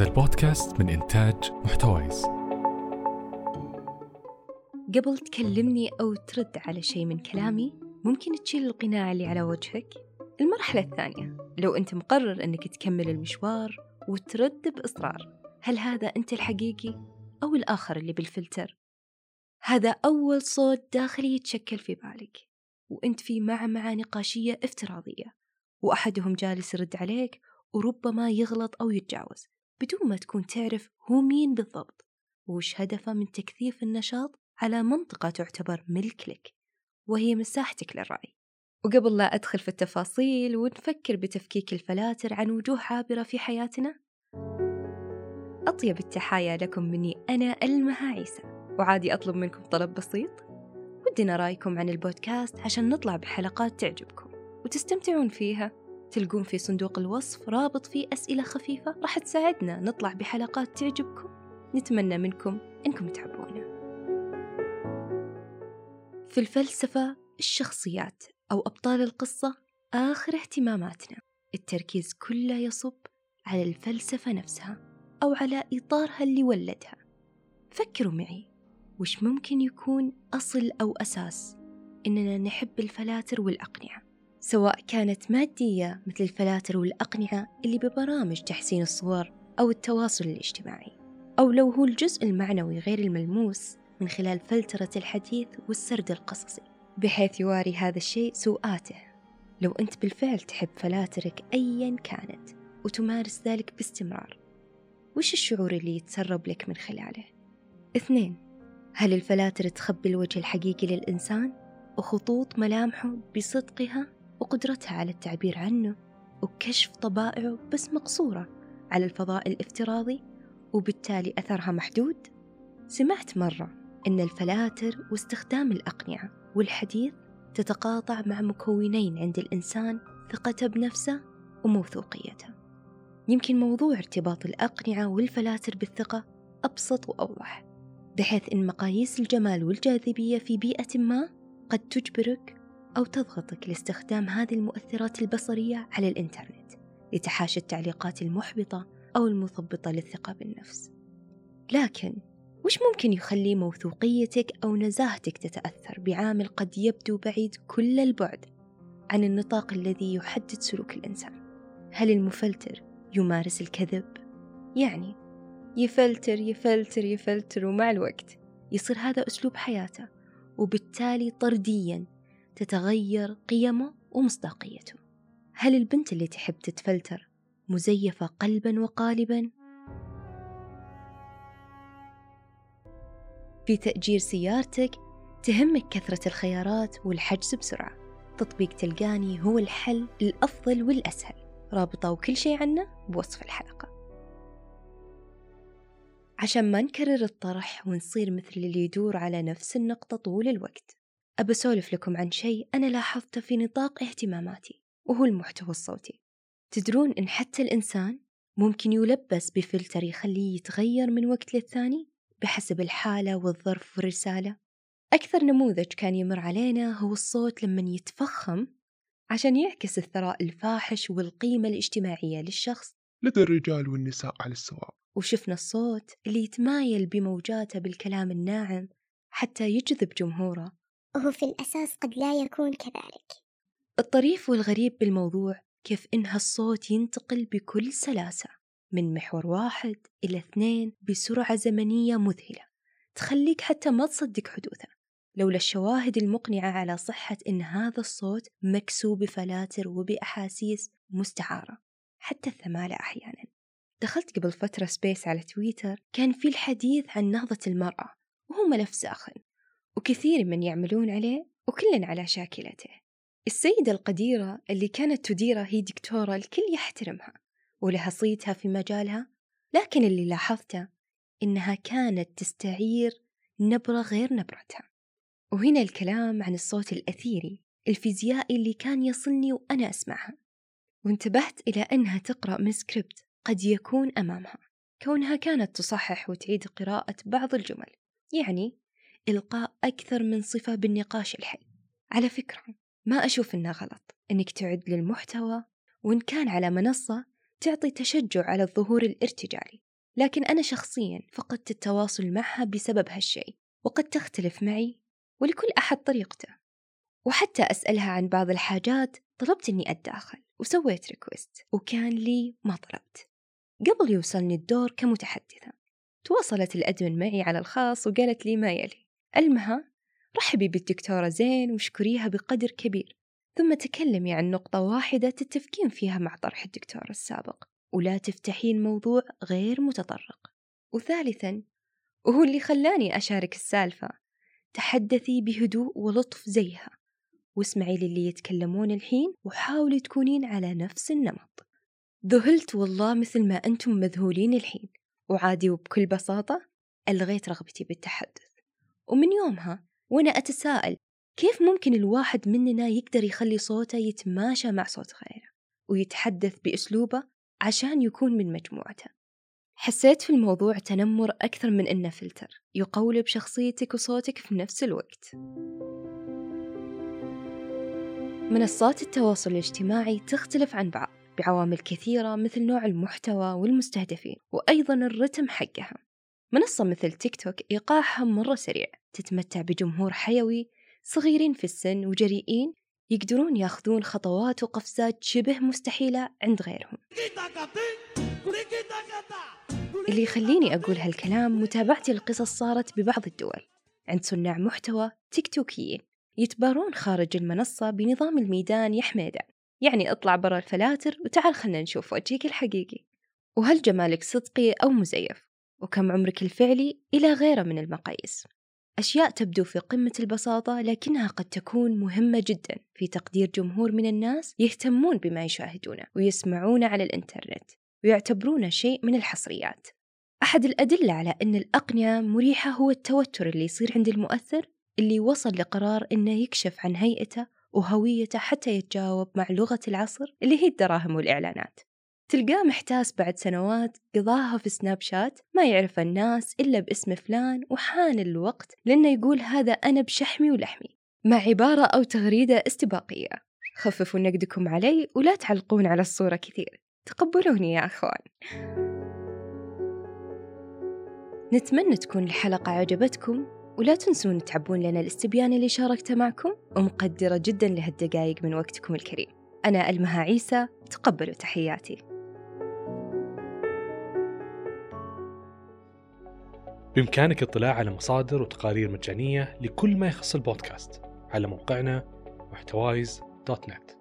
هذا البودكاست من إنتاج محتويس. قبل تكلمني أو ترد على شيء من كلامي ممكن تشيل القناع اللي على وجهك؟ المرحلة الثانية لو أنت مقرر أنك تكمل المشوار وترد بإصرار هل هذا أنت الحقيقي أو الآخر اللي بالفلتر؟ هذا أول صوت داخلي يتشكل في بالك وأنت في معمعة نقاشية افتراضية وأحدهم جالس يرد عليك وربما يغلط أو يتجاوز. بدون ما تكون تعرف هو مين بالضبط وش هدفه من تكثيف النشاط على منطقة تعتبر ملك لك وهي مساحتك للرأي. وقبل لا أدخل في التفاصيل ونفكر بتفكيك الفلاتر عن وجوه عابرة في حياتنا أطيب التحايا لكم مني أنا ألمها عيسى وعادي أطلب منكم طلب بسيط. ودنا رأيكم عن البودكاست عشان نطلع بحلقات تعجبكم وتستمتعون فيها. تلقون في صندوق الوصف رابط فيه أسئلة خفيفة؟ راح تساعدنا نطلع بحلقات تعجبكم. نتمنى منكم إنكم تحبونا. في الفلسفة الشخصيات أو أبطال القصة آخر اهتماماتنا. التركيز كله يصب على الفلسفة نفسها أو على إطارها اللي ولدها. فكروا معي وش ممكن يكون أصل أو أساس إننا نحب الفلاتر والأقنعة؟ سواء كانت مادية مثل الفلاتر والأقنعة اللي ببرامج تحسين الصور أو التواصل الاجتماعي أو لو هو الجزء المعنوي غير الملموس من خلال فلترة الحديث والسرد القصصي بحيث يواري هذا الشيء سوءاته لو أنت بالفعل تحب فلاترك أيا كانت وتمارس ذلك باستمرار وش الشعور اللي يتسرب لك من خلاله؟ اثنين هل الفلاتر تخبي الوجه الحقيقي للإنسان وخطوط ملامحه بصدقها وقدرتها على التعبير عنه وكشف طبائعه بس مقصورة على الفضاء الافتراضي وبالتالي أثرها محدود؟ سمعت مرة أن الفلاتر واستخدام الأقنعة والحديث تتقاطع مع مكونين عند الإنسان ثقته بنفسه وموثوقيته يمكن موضوع ارتباط الأقنعة والفلاتر بالثقة أبسط وأوضح بحيث أن مقاييس الجمال والجاذبية في بيئة ما قد تجبرك أو تضغطك لاستخدام هذه المؤثرات البصرية على الإنترنت لتحاشي التعليقات المحبطة أو المثبطة للثقة بالنفس لكن وش ممكن يخلي موثوقيتك أو نزاهتك تتأثر بعامل قد يبدو بعيد كل البعد عن النطاق الذي يحدد سلوك الإنسان هل المفلتر يمارس الكذب؟ يعني يفلتر يفلتر يفلتر ومع الوقت يصير هذا أسلوب حياته وبالتالي طرديا تتغير قيمه ومصداقيته. هل البنت اللي تحب تتفلتر مزيفة قلبا وقالبا؟ في تأجير سيارتك تهمك كثرة الخيارات والحجز بسرعة. تطبيق تلقاني هو الحل الأفضل والأسهل. رابطة وكل شيء عنه بوصف الحلقة. عشان ما نكرر الطرح ونصير مثل اللي يدور على نفس النقطة طول الوقت. أبى أسولف لكم عن شيء أنا لاحظته في نطاق اهتماماتي وهو المحتوى الصوتي. تدرون إن حتى الإنسان ممكن يلبس بفلتر يخليه يتغير من وقت للثاني بحسب الحالة والظرف والرسالة؟ أكثر نموذج كان يمر علينا هو الصوت لما يتفخم عشان يعكس الثراء الفاحش والقيمة الاجتماعية للشخص. لدى الرجال والنساء على السواء. وشفنا الصوت اللي يتمايل بموجاته بالكلام الناعم حتى يجذب جمهوره. وهو في الأساس قد لا يكون كذلك. الطريف والغريب بالموضوع كيف إن هالصوت ينتقل بكل سلاسة من محور واحد إلى اثنين بسرعة زمنية مذهلة تخليك حتى ما تصدق حدوثه. لولا الشواهد المقنعة على صحة إن هذا الصوت مكسو بفلاتر وبأحاسيس مستعارة حتى الثمالة أحيانا. دخلت قبل فترة space على تويتر كان في الحديث عن نهضة المرأة وهو ملف ساخن وكثير من يعملون عليه وكل على شاكلته. السيدة القديرة اللي كانت تديره هي دكتورة الكل يحترمها ولها صيتها في مجالها لكن اللي لاحظته إنها كانت تستعير نبرة غير نبرتها. وهنا الكلام عن الصوت الأثيري الفيزيائي اللي كان يصلني وأنا أسمعها. وانتبهت إلى أنها تقرأ من سكريبت قد يكون أمامها. كونها كانت تصحح وتعيد قراءة بعض الجمل يعني إلقاء أكثر من صفة بالنقاش الحي. على فكرة ما أشوف إنه غلط إنك تعد للمحتوى وإن كان على منصة تعطي تشجع على الظهور الارتجالي. لكن أنا شخصيا فقدت التواصل معها بسبب هالشيء وقد تختلف معي ولكل أحد طريقته. وحتى أسألها عن بعض الحاجات طلبت إني أتداخل وسويت request وكان لي ما طلبت قبل يوصلني الدور كمتحدثة. تواصلت ال admin معي على الخاص وقالت لي ما يلي. المها رحبي بالدكتورة زين واشكريها بقدر كبير ثم تكلمي عن نقطة واحدة تتفقين فيها مع طرح الدكتور السابق ولا تفتحين موضوع غير متطرق. وثالثا وهو اللي خلاني أشارك السالفة تحدثي بهدوء ولطف زيها واسمعي للي يتكلمون الحين وحاولي تكونين على نفس النمط. ذهلت والله مثل ما أنتم مذهولين الحين وعادي وبكل بساطة ألغيت رغبتي بالتحدث. ومن يومها وأنا أتساءل كيف ممكن الواحد مننا يقدر يخلي صوته يتماشى مع صوت غيره ويتحدث بأسلوبه عشان يكون من مجموعته؟ حسيت في الموضوع تنمر أكثر من إنه فلتر يقولب شخصيتك وصوتك في نفس الوقت. منصات التواصل الاجتماعي تختلف عن بعض بعوامل كثيرة مثل نوع المحتوى والمستهدفين وأيضا الرتم حقها منصة مثل تيك توك إيقاعها مرة سريع تتمتع بجمهور حيوي صغيرين في السن وجريئين يقدرون ياخذون خطوات وقفزات شبه مستحيلة عند غيرهم. اللي يخليني أقول هالكلام متابعتي القصص صارت ببعض الدول عند صناع محتوى تيك توكيين يتبارون خارج المنصة بنظام الميدان يا حميدة يعني اطلع برا الفلاتر وتعال خلنا نشوف وجهك الحقيقي. وهل جمالك صدقي أو مزيف؟ وكم عمرك الفعلي إلى غيره من المقاييس؟ أشياء تبدو في قمة البساطة لكنها قد تكون مهمة جدا في تقدير جمهور من الناس يهتمون بما يشاهدونه ويسمعونه على الإنترنت ويعتبرونه شيء من الحصريات. أحد الأدلة على أن الأقنية مريحة هو التوتر اللي يصير عند المؤثر اللي وصل لقرار أنه يكشف عن هيئته وهويته حتى يتجاوب مع لغة العصر اللي هي الدراهم والإعلانات. تلقاه محتاس بعد سنوات قضاها في سناب شات ما يعرف الناس إلا باسم فلان وحان الوقت لأنه يقول هذا أنا بشحمي ولحمي. مع عبارة أو تغريدة استباقية. خففوا نقدكم علي ولا تعلقون على الصورة كثير. تقبلوني يا أخوان. نتمنى تكون الحلقة عجبتكم ولا تنسون تعبون لنا الاستبيان اللي شاركته معكم ومقدرة جدا لهالدقايق من وقتكم الكريم. أنا ألمها عيسى تقبلوا تحياتي. بإمكانك الاطلاع على مصادر وتقارير مجانية لكل ما يخص البودكاست على موقعنا محتوايز دوت نت.